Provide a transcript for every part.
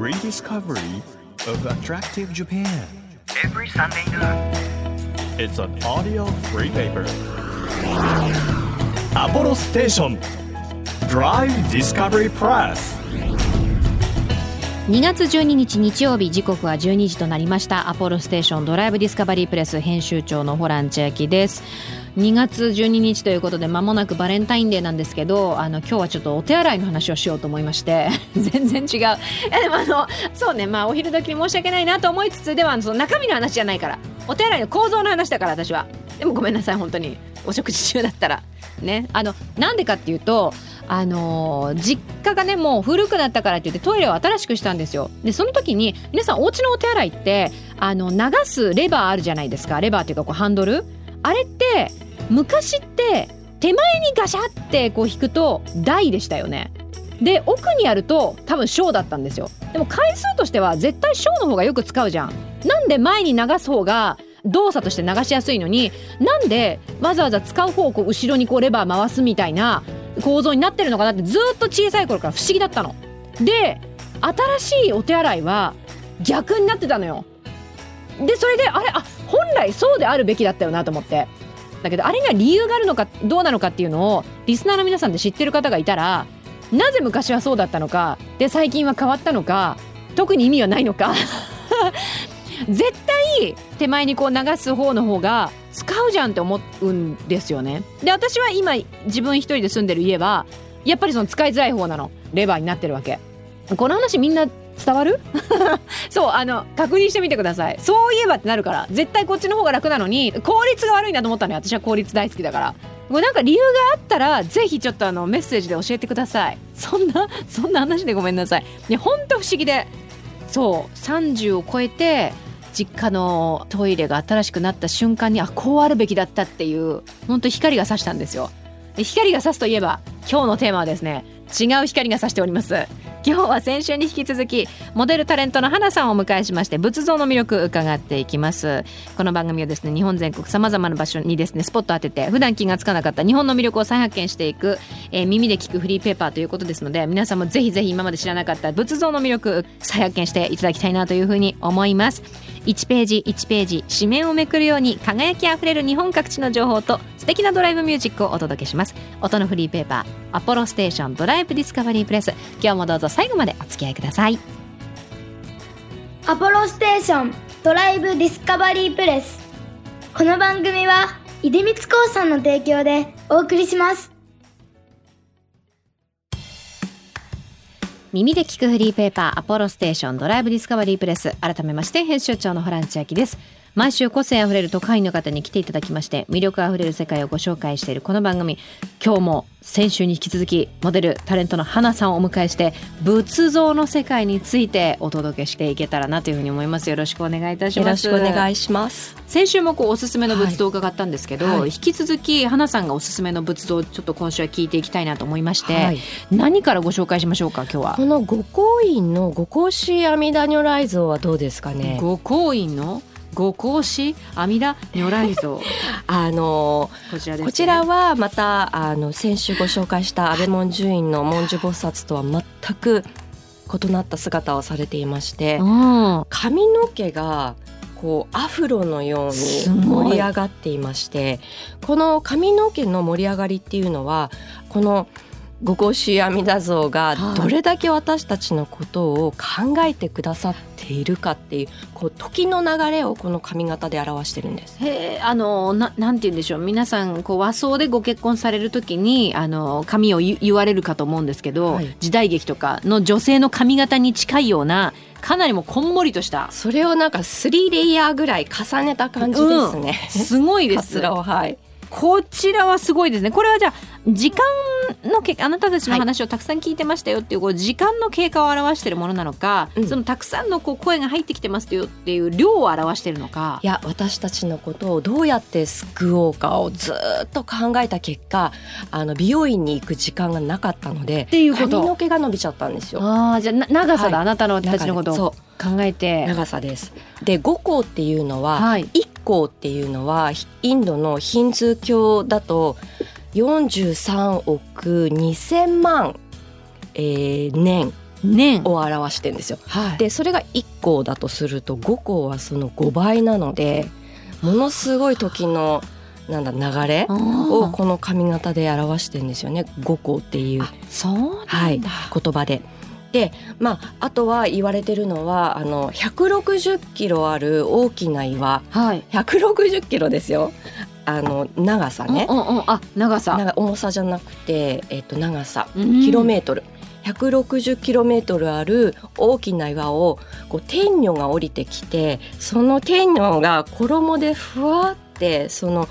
rediscovery of attractive Japan. every Sunday noon. It's an audio free paper. Apollo Station Drive Discovery Press. 2月12日日曜日時刻は12時となりましたアポロステーションドライブディスカバリープレス編集長のホラン千秋です2月12日ということで間もなくバレンタインデーなんですけどあの今日はちょっとお手洗いの話をしようと思いまして 全然違う。でもあのそうねまあお昼時に申し訳ないなと思いつつではその中身の話じゃないからお手洗いの構造の話だから私は。でもごめんなさい本当に。お食事中だったら。ね。あのなんでかっていうとあの実家がねもう古くなったからって言ってトイレを新しくしたんですよ。でその時に皆さんお家のお手洗いってあの流すレバーあるじゃないですか。レバーっていうかこうハンドル。あれって昔って手前にガシャってこう引くと台でしたよねで奥にあると多分小だったんですよでも回数としては絶対小の方がよく使うじゃんなんで前に流す方が動作として流しやすいのになんでわざわざ使う方をこう後ろにこうレバー回すみたいな構造になってるのかなってずっと小さい頃から不思議だったの。で新しいお手洗いは逆になってたのよ。でそれであれあ本来そうであるべきだったよなと思って。だけどあれには理由があるのかどうなのかっていうのをリスナーの皆さんで知ってる方がいたらなぜ昔はそうだったのかで最近は変わったのか特に意味はないのか 絶対手前にこう流す方の方が使うじゃんって思うんですよね。で私は今自分一人で住んでる家はやっぱりその使いづらい方なのレバーになってるわけ。この話みんな伝わる？そうあの確認してみてください。そういえばってなるから絶対こっちの方が楽なのに効率が悪いなと思ったのよ。私は効率大好きだから。これなんか理由があったらぜひちょっとあのメッセージで教えてください。そんな そんな話でごめんなさい。ねほんと不思議で。そう30を超えて実家のトイレが新しくなった瞬間にあこうあるべきだったっていう本当光が差したんですよ。で光が差すといえば今日のテーマはですね違う光が差しております。今日は先週に引き続きモデルタレントの花さんをお迎えしまして仏像の魅力伺っていきます。この番組はですね日本全国さまざまな場所にですねスポットを当てて普段気がつかなかった日本の魅力を再発見していく、えー耳で聞くフリーペーパーということですので皆さんもぜひぜひ今まで知らなかった仏像の魅力再発見していただきたいなというふうに思います。1ページ1ページ紙面をめくるように輝きあふれる日本各地の情報と素敵なドライブミュージックをお届けします。音のフリーペーパーアポロステーションドライブディスカバリープレス今日もどうぞ最後までお付き合いください。アポロステーションドライブディスカバリープレスこの番組は出光興産の提供でお送りします。耳で聞くフリーペーパーアポロステーションドライブディスカバリープレス。改めまして編集長のホラン千秋です。毎週個性あふれる特派員の方に来ていただきまして魅力あふれる世界をご紹介しているこの番組。今日も先週に引き続きモデルタレントの花さんをお迎えして仏像の世界についてお届けしていけたらなというふうに思います。よろしくお願いいたしよろますしくお願いします。先週もこうおすすめの仏像を伺ったんですけど、はい。はい引き続き花さんがおすすめの仏像をちょっと今週は聞いていきたいなと思いまして、はい。何からご紹介しましょうか今日は？この五光院の五光子阿弥陀如来像はどうですかね？五光院の五光子阿弥陀如来像。あのこちらね、こちらはまたあの先週ご紹介した安倍文殊院の文殊菩薩とは全く異なった姿をされていまして、うん。髪の毛がこうアフロのように盛り上がっていましてこの髪の毛の盛り上がりっていうのはこの五光子阿弥陀像がはいどれだけ私たちのことを考えてくださっているかっていうこう時の流れをこの髪型で表してるんです。へえあのななんて言うんでしょう皆さんこう和装でご結婚される時にあの髪を言言われるかと思うんですけど、はい時代劇とかの女性の髪型に近いようなかなりもうこんもりとしたそれをなんか3レイヤーぐらい重ねた感じですね。すごいです はい。こちらはすごいですね。これはじゃあ時間のけあなたたちの話をたくさん聞いてましたよっていうこう時間の経過を表しているものなのか、うん。そのたくさんのこう声が入ってきてますよっていう量を表しているのか。いや私たちのことをどうやって救おうかをずーっと考えた結果あの美容院に行く時間がなかったのでっていうこと。髪の毛が伸びちゃったんですよ。ああじゃ長さだ、はい。あなたのたちのことそを考えて。長さです。で五光っていうのは、はい。一光っていうのはインドのヒンズー教だと43億2000万、えー年。年。を表してるんですよ。はい。でそれが1項だとすると5項はその5倍なのでものすごい時のなんだ流れをおこの髪型で表してるんですよね。5項っていう。そうなんだ、はい。言葉で。でまあ、あとは言われてるのはあの160キロある大きな岩。はい。160キロですよ。あの長さね。うんうんうん。あ長さ。長重さじゃなくて、えっと長さ。うん。キロメートル、160キロメートルある大きな岩をこう天女が降りてきてその天女が衣でふわってその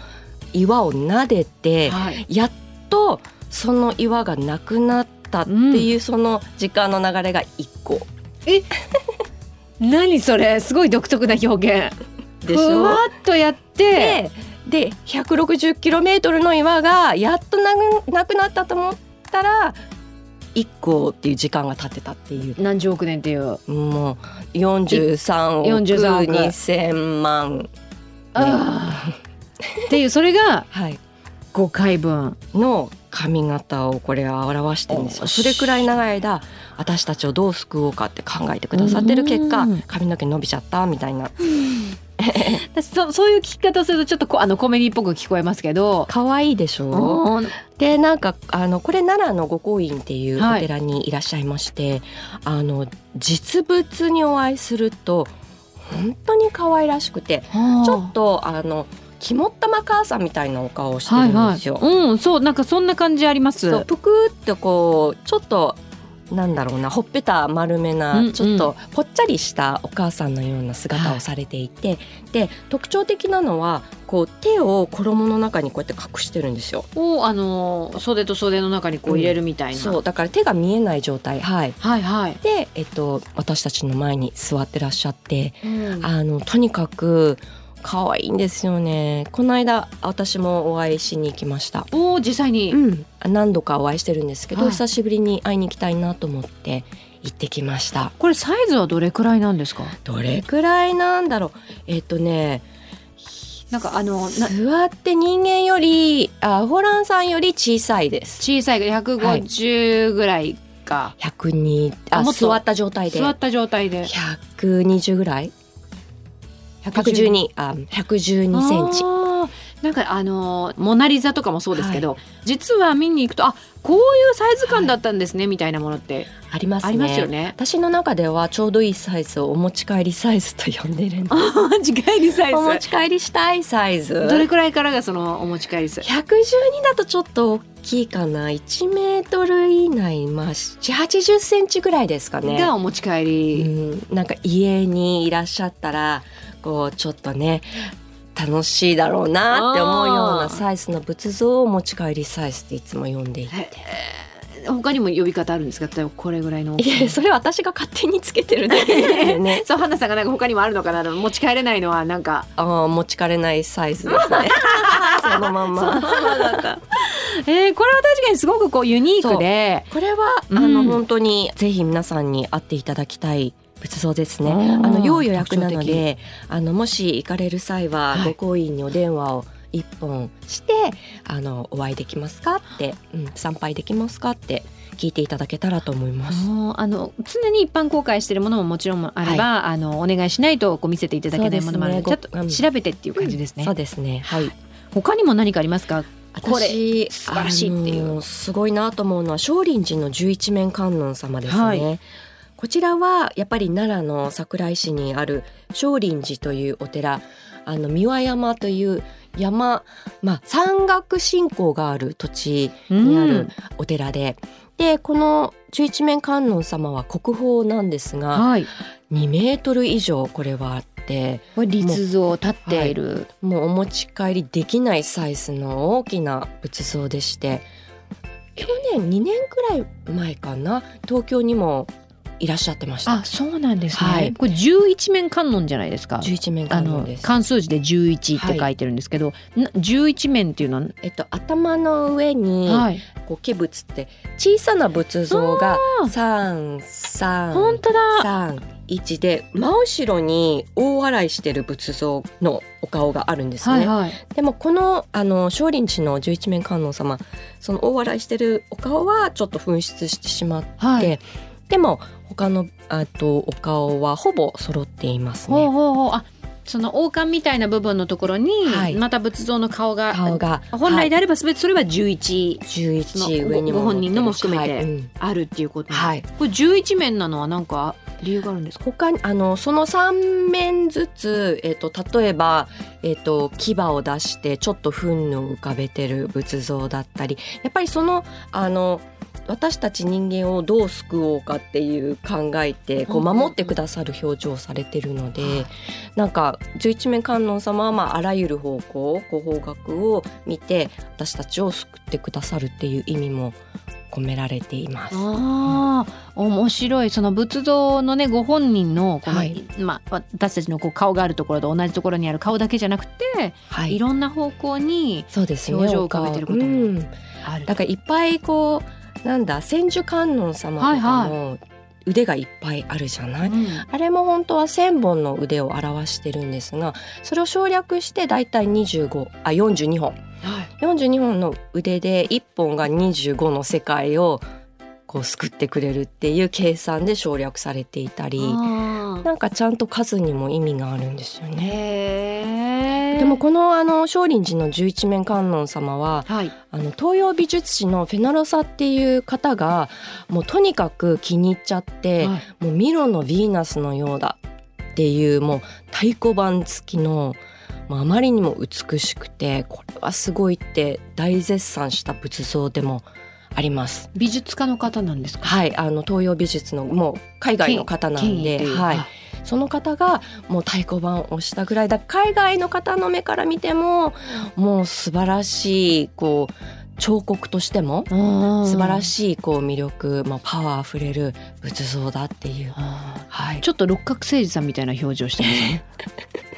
岩を撫でてはい。やっとその岩がなくなったっていうその時間の流れが一個。何それ？すごい独特な表現。でしょ？ふわっとやって。でで160キロメートルの岩がやっとなくなくなったと思ったら一個っていう時間が経ってたっていう。何十億年っていう。もう43億43億。2000万、あー。っていうそれが はい、5回分の髪型をこれは表してるんですよ。おそれくらい長い間私たちをどう救おうかって考えてくださってる結果うん。髪の毛伸びちゃったみたいな。私そそういう聞き方をするとちょっとこあのコメディっぽく聞こえますけど。可愛いでしょ？うんでなんかあのこれ奈良の御光院っていうはいお寺にいらっしゃいまして、あの実物にお会いすると本当に可愛らしくてちょっとあの肝っ玉母さんみたいなお顔をしてはいはいるんですよ。うんそうなんかそんな感じあります。そうぷくってこうちょっとなんだろうなほっぺた丸めな、うんうん。ちょっとぽっちゃりしたお母さんのような姿をされていて、で特徴的なのはこう手を衣の中にこうやって隠してるんですよ。をあの袖と袖の中にこう入れるみたいな、そうだから手が見えない状態。はい。はいはい、で、えっと、私たちの前に座ってらっしゃってうん。あのとにかく可愛いんですよね。この間私もお会いしに行きました。おー実際に、うん、何度かお会いしてるんですけど、はい。久しぶりに会いに行きたいなと思って行ってきました。これサイズはどれくらいなんですか？どれくらいなんだろう。えっとねなんかあのな座って人間よりあホランさんより小さいです。小さい150ぐらいか、102ああもっと。座った状態で。座った状態で。120ぐらい112あ112センチ。なんかあのモナ・リザとかもそうですけど、実は見に行くとあこういうサイズ感だったんですね、みたいなものって。ありますね。ありますよね。私の中ではちょうどいいサイズをお持ち帰りサイズと呼んでるんで 持ち帰りサイお持ち帰りしたいサイズ。どれくらいからがそのお持ち帰り？サイズ112だとちょっと大きいかな。1メートル以内まあ780センチぐらいですかね。がお持ち帰うり、ん、なんか家にいらっしゃったらこうちょっとね楽しいだろうなって思うようなサイズの仏像を持ち帰りサイズっていつも呼んでいて。他にも呼び方あるんですか？例えばこれぐらいの。いやそれは私が勝手につけてるだけでね。そう花さんがなんか他にもあるのかな？と持ち帰れないのはなんか。あー持ち帰れないサイズですね。そのまんまえー、これは確かにすごくこうユニークで。これは、うん。あの本当にぜひ皆さんに会っていただきたい仏像ですね。あの要予約なので、あのもし行かれる際は、はいご行員にお電話を一本して、あのお会いできますかって、うん、参拝できますかって聞いていただけたらと思います。あの常に一般公開しているものももちろんあれば、あのお願いしないとこう見せていただけないものもあるのでちょっと調べてっていう感じですね。そうですね。はい。他にも何かありますか？これ私素晴らしいっていうすごいなと思うのは少林寺の十一面観音様ですね、はいこちらはやっぱり奈良の桜井市にある少林寺というお寺。あの三輪山という山まあ山岳信仰がある土地にあるお寺で、でこの十一面観音様は国宝なんですがはい。2メートル以上これはあってこれ立像立っている。もうお持ち帰りできないサイズの大きな仏像でして。去年2年くらい前かな？東京にもいらっしゃってましたあ、そうなんですね。はいこれ十一面観音じゃないですか。十一面観音です漢数字で十一って書いてるんですけど、な十一面っていうのは、えっと頭の上に、はい。こう化仏って小さな仏像が三三本当だ。三一で真後ろに大笑いしてる仏像のお顔があるんですね。はいはい。でもこのあの少林寺の十一面観音様その大笑いしてるお顔はちょっと紛失してしまって、はい。でも他のあとお顔はほぼ揃っていますね。ほうほうほう。あその王冠みたいな部分のところに、はい。また仏像の顔が顔が本来ではあれば全てそれは11い、11その上にもご本人のも含めてあるっていうこと。はい。これ11面なのは何か理由があるんですか？他にあのその3面ずつ、えっと例えば、えっと牙を出してちょっと糞を浮かべてる仏像だったりやっぱりそのあの私たち人間をどう救おうかっていう考えてこううんうん。うん守ってくださる表情をされてるので、なんか十一面観音様は、まあ、あらゆる方向ご方角を見て私たちを救ってくださるっていう意味も込められています。ああ面白い。その仏像のねご本人のこの、はい。まあ、私たちのこう顔があるところと同じところにある顔だけじゃなくて、、はい。い、ろんな方向にそうですね表情を浮かべてることもうん。ある。だからいっぱいこうなんだ千手観音様とかも腕がいっぱいあるじゃない、うん。あれも本当は千本の腕を表してるんですがそれを省略してだいたい25あ42本。はい。42本の腕で1本が25の世界をこう救ってくれるっていう計算で省略されていたりあなんかちゃんと数にも意味があるんですよー。ね。でもこのあの少林寺の十一面観音様ははい。あの東洋美術史のフェナロサっていう方がもうとにかく気に入っちゃって、はい。もうミロのヴィーナスのようだっていうもう太鼓判付きのもうあまりにも美しくてこれはすごいって大絶賛した仏像でもあります。美術家の方なんですか？はい、あの東洋美術のもう海外の方なんで、はい、その方がもう太鼓判を押したぐらいだ海外の方の目から見てももう素晴らしいこう彫刻としても素素晴らいしいこう魅力、まあ、パワーあふれる仏像だっていう、はい、ちょっと六角誠治さんみたいな表情してますね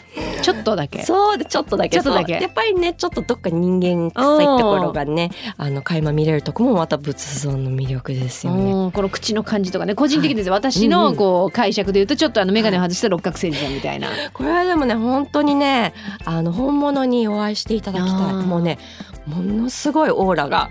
ちょっとだけ。そうでちょっとだけ。ちょっとだけ。やっぱりねちょっとどっか人間臭いところがねあの垣間見れるとこもまた仏像の魅力ですよね。うんこの口の感じとかね。個人的ですよ、私うんうん。のこう解釈で言うとちょっとあの眼鏡を外した六角誠治さんみたいな、これはでもね本当にねあの本物にお会いしていただきたい。もうねものすごいオーラが。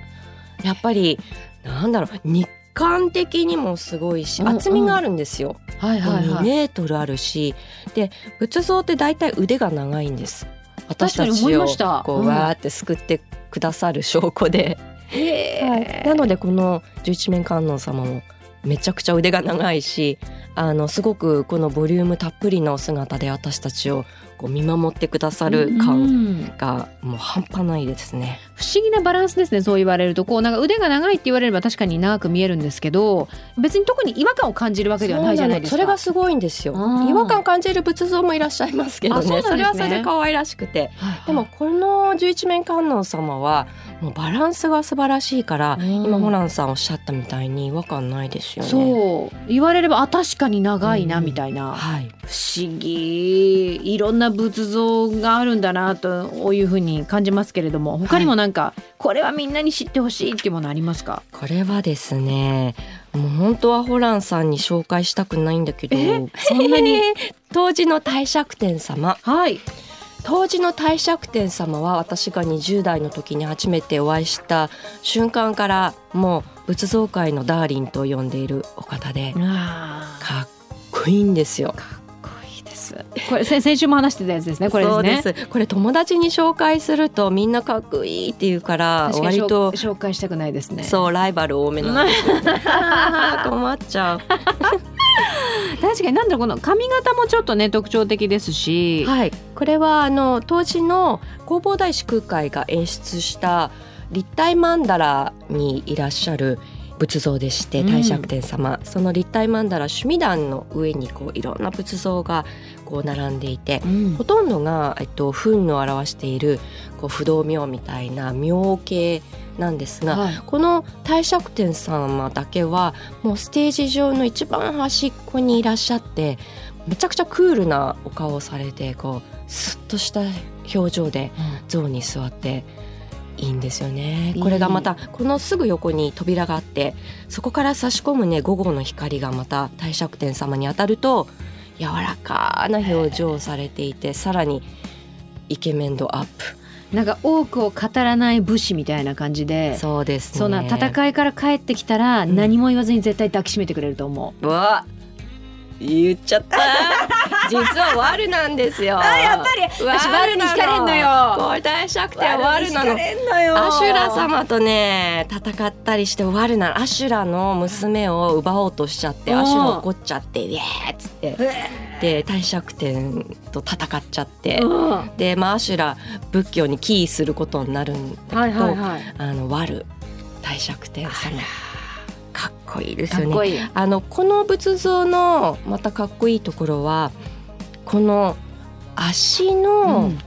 やっぱりなんだろう日感的にもすごいしうんうん。厚みがあるんですよ。はいはい2はい。メートルあるし。で仏像って大体腕が長いんです。私たちをこう、うんわーって救ってくださる証拠で、へー。なのでこの十一面観音様もめちゃくちゃ腕が長いしあのすごくこのボリュームたっぷりの姿で私たちをこう見守ってくださるう感ん。がもう半端ないですね。不思議なバランスですねそう言われると。こうなんか腕が長いって言われれば確かに長く見えるんですけど別に特に違和感を感じるわけではないじゃないですか。それがすごいんですよ。うん違和感感じる仏像もいらっしゃいますけどあそねね。それはそれで可愛らしくて。でもこの十一面観音様はもうバランスが素晴らしいから、うん。今ホランさんおっしゃったみたいに違和感ないですよね。そう。言われればあ確かに長いなうん。みたいな、はい、不思議。いろんな仏像があるんだなというふうに感じますけれども他にもなんか、これはみんなに知ってほしいっていうものありますか？これはですねもう本当はホランさんに紹介したくないんだけどえ？そんなに当時の帝釈天様はい。当時の帝釈天様は私が20代の時に初めてお会いした瞬間からもう仏像界のダーリンと呼んでいるお方でかっこいいんですよ。これ先先週も話してたやつですねこれですね。す。これ友達に紹介するとみんなかっこいいって言うから割と紹紹介したくないですね。そうライバル多めなんです 困っちゃう。確かになんだろうこの髪型もちょっとね特徴的ですし、はい、これはあの当時の弘法大師空海が演出した立体曼荼羅にいらっしゃる仏像でしてうん。帝釈天様、その立体曼荼羅趣味壇の上にこういろんな仏像がこう並んでいてうん。ほとんどが、えっと、憤の表しているこう不動明みたいな明形なんですが、はい。この帝釈天様だけはもうステージ上の一番端っこにいらっしゃってめちゃくちゃクールなお顔をされてこうスッとした表情で像に座っていいんですよね。これがまたこのすぐ横に扉があってそこから差し込むね午後の光がまた帝釈天様に当たると柔らかな表情をされていてさらにイケメン度アップ。なんか多くを語らない武士みたいな感じでそうですね。そんな戦いから帰ってきたらん。何も言わずに絶対抱きしめてくれると思う。うわ言っちゃった実はワルなんですよ。あやっぱり。私ワルに惹かれんのよ。これ大尺点ワルなのんのよ。アシュラ様とね戦ったりしてワルなの。アシュラの娘を奪おうとしちゃってうんアシュラ怒っちゃってイエーっつって。で大尺点と戦っちゃって。で、まあ、アシュラ仏教に帰依することになるんだけど、いはいはい。あのワル大尺点様。かっこいいですよね。あのこの仏像のまたかっこいいところはこの足の、うん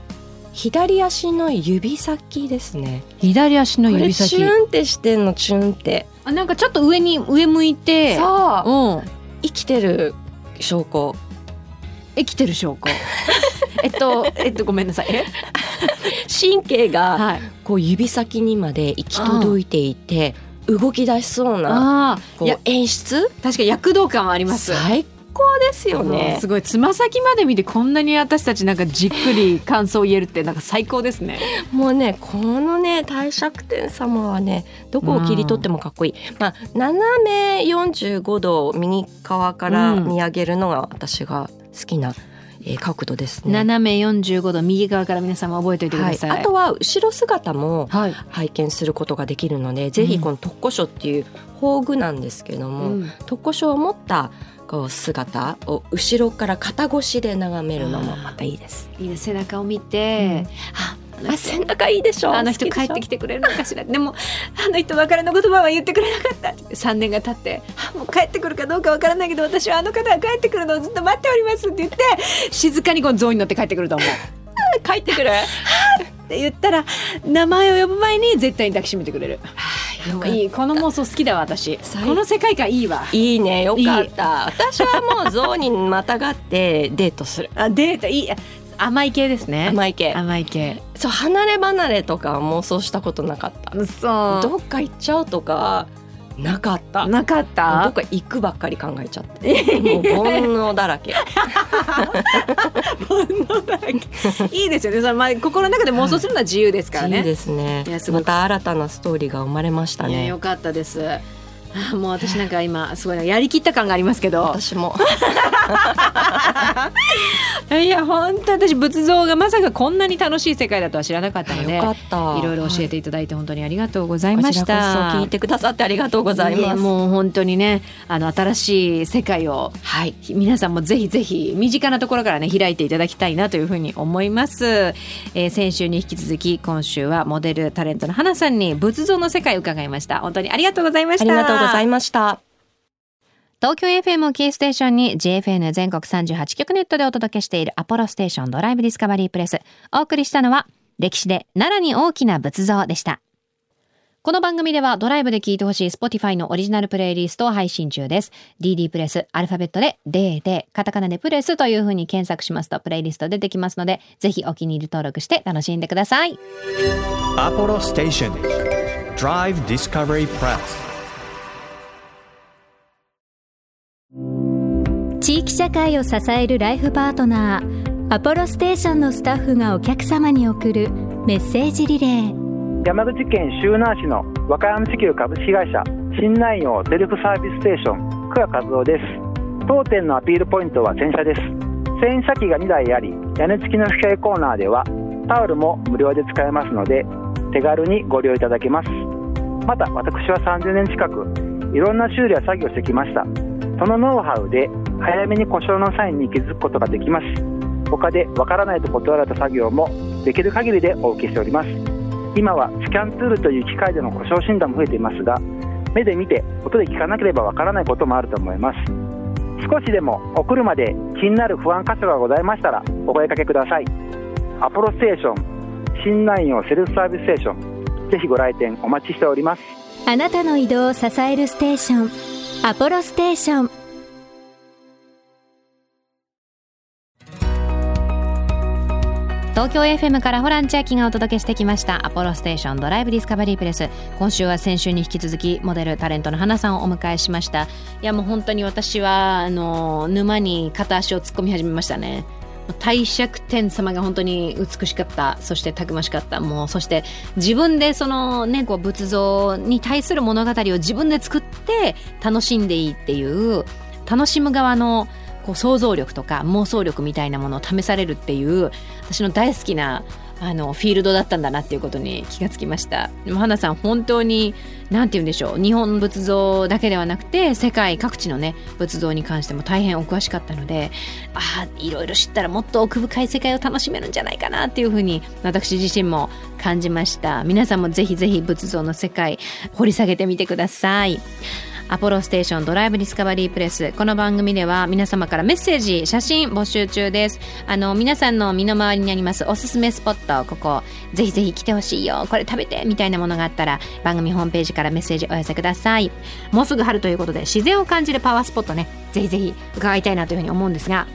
左足の指先ですね。左足のこれ指先。チュンってしてんのチュンって。あなんかちょっと上に上向いて。そううん。生きてる証拠。生きてる証拠。えっとえっとごめんなさい。え？神経がはい。こう指先にまで行き届いていて動き出しそうなこう演出？確かに躍動感はあります。最高ですようんねす。ごいつま先まで見てこんなに私たちなんかじっくり感想を言えるってなんか最高ですね。もうねこのね大尺天様はねどこを切り取ってもかっこいい。まあ斜め45度右側から見上げるのが私が好きな、えー角度ですね。斜め45度右側から皆様覚えておいてくはい、ださい。あとは後ろ姿もはい。拝見することができるので、ぜひこの特攻書っていう宝具なんですけども、うん特攻書を持ったこう姿を後ろから肩越しで眺めるのもまたいいです。いいね背中を見て、ああ背中いいでしょ？あの人帰ってきてくれるのかしら？でもあの人別れの言葉は言ってくれなかった。って3年が経ってあもう帰ってくるかどうかわからないけど私はあの方が帰ってくるのをずっと待っておりますって言って静かにこの象に乗って帰ってくると思う。帰ってくる。って言ったら名前を呼ぶ前に絶対に抱きしめてくれる。いいこの妄想好きだわ私。最この世界観いいわ。いいねよかった。私はもう象にまたがって デートする。あデートいい。あ甘い系ですね。甘い系。甘い系。そう離れ離れとか妄想したことなかった。そどっか行っちゃうとかなかった。なかっどたっか行くばっかり考えちゃって。もう煩悩だらけ。煩悩だらけ。いいですよね。そのまあ心の中で妄想するのは自由ですからね、いいですね。いやすごい。また新たなストーリーが生まれましたね。よかったですあ もう私なんか今すごいなやりきった感がありますけど。私も。いや本当私仏像がまさかこんなに楽しい世界だとは知らなかったのでよかった。いろいろ教えていただいて本当にありがとうございました。そ聞いてくださってありがとうございます。もう本当にねあの新しい世界をはい。皆さんもぜひぜひ身近なところからね開いていただきたいなというふうに思います、えー先週に引き続き今週はモデルタレントの花さんに仏像の世界を伺いました。本当にありがとうございましたございました東京 FM をキーステーションに JFN 全国38局ネットでお届けしているアポロステーションドライブディスカバリープレスお送りしたのは歴史で奈良に大きな仏像でしたこの番組ではドライブで聴いてほしい Spotify のオリジナルプレイリストを配信中です。DD プレス、アルファベットで D で、カタカナでプレスという風に検索しますとプレイリスト出てきますので、ぜひお気に入り登録して楽しんでください。Apollo Station Drive Discovery Press 地域社会を支えるライフパートナーアポロステーションのスタッフがお客様に送るメッセージリレー。山口県周南市の和歌山地球株式会社新南洋セルフサービスステーション久和和夫です。当店のアピールポイントは洗車です。洗車機が2台あり屋根付きの吹き替えコーナーではタオルも無料で使えますので手軽にご利用いただけます。また私は30年近くいろんな修理や作業してきました。そのノウハウで早めに故障のサインに気づくことができます。他でわからないと断られた作業もできる限りでお受けしております。今はスキャンツールという機械での故障診断も増えていますが目で見て音で聞かなければわからないこともあると思います。少しでもお車で気になる不安箇所がございましたらお声かけください。アポロステーション新南洋セルフサービスステーションぜひご来店お待ちしております。あなたの移動を支えるステーションアポロステーション。東京 FM からホラン千秋がお届けしてきました。アポロステーションドライブディスカバリープレス今週は先週に引き続きモデルタレントの花さんをお迎えしました。いやもう本当に私はあの沼に片足を突っ込み始めましたね。帝釈天様が本当に美しかった。そしてたくましかった。もうそして自分でそのねこう仏像に対する物語を自分で作って楽しんでいいっていう楽しむ側のこう想像力とか妄想力みたいなものを試されるっていう私の大好きなあのフィールドだったんだなっていうことに気がつきました。でも花さん本当に何て言うんでしょう日本仏像だけではなくて世界各地のね仏像に関しても大変お詳しかったのでああいろいろ知ったらもっと奥深い世界を楽しめるんじゃないかなっていうふうに私自身も感じました。皆さんもぜひぜひ仏像の世界掘り下げてみてください。アポロステーションドライブディスカバリープレス。この番組では皆様からメッセージ写真募集中です。あの皆さんの身の回りにありますおすすめスポットここぜひぜひ来てほしいよこれ食べてみたいなものがあったら番組ホームページからメッセージお寄せください。もうすぐ春ということで自然を感じるパワースポットねぜひぜひ伺いたいなというふうに思うんですが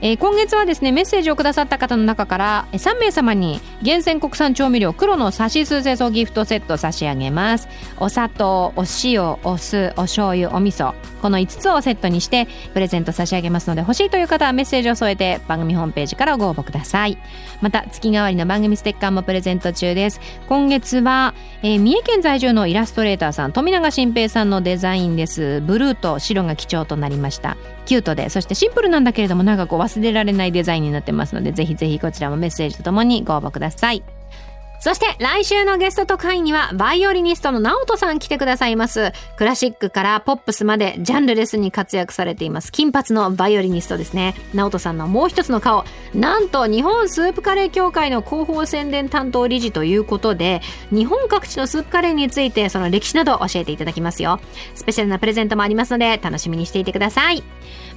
えー、今月はですねメッセージをくださった方の中から3名様に厳選国産調味料黒のさしすせそギフトセット差し上げます。お砂糖お塩お酢お醤油お味噌この5つをセットにしてプレゼント差し上げますので欲しいという方はメッセージを添えて番組ホームページからご応募ください。また月替わりの番組ステッカーもプレゼント中です。今月は、えー、三重県在住のイラストレーターさん富永新平さんのデザインです。ブルーと白が基調となりました。キュートでそしてシンプルなんだけれどもなんかこう忘れられないデザインになってますのでぜひぜひこちらもメッセージとともにご応募ください。そして来週のゲスト特派員にはバイオリニストの直人さん来てくださいます。クラシックからポップスまでジャンルレスに活躍されています。金髪のバイオリニストですね。直人さんのもう一つの顔。なんと日本スープカレー協会の広報宣伝担当理事ということで、日本各地のスープカレーについてその歴史など教えていただきますよ。スペシャルなプレゼントもありますので楽しみにしていてください。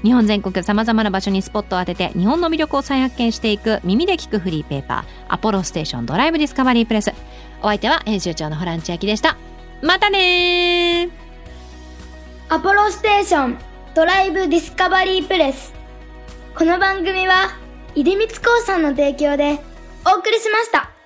日本全国様々な場所にスポットを当てて日本の魅力を再発見していく耳で聞くフリーペーパーアポロステーションドライブディスカバリープレス。お相手は編集長のホラン千秋でした。またねアポロステーションドライブディスカバリープレス。この番組は出光興産の提供でお送りしました。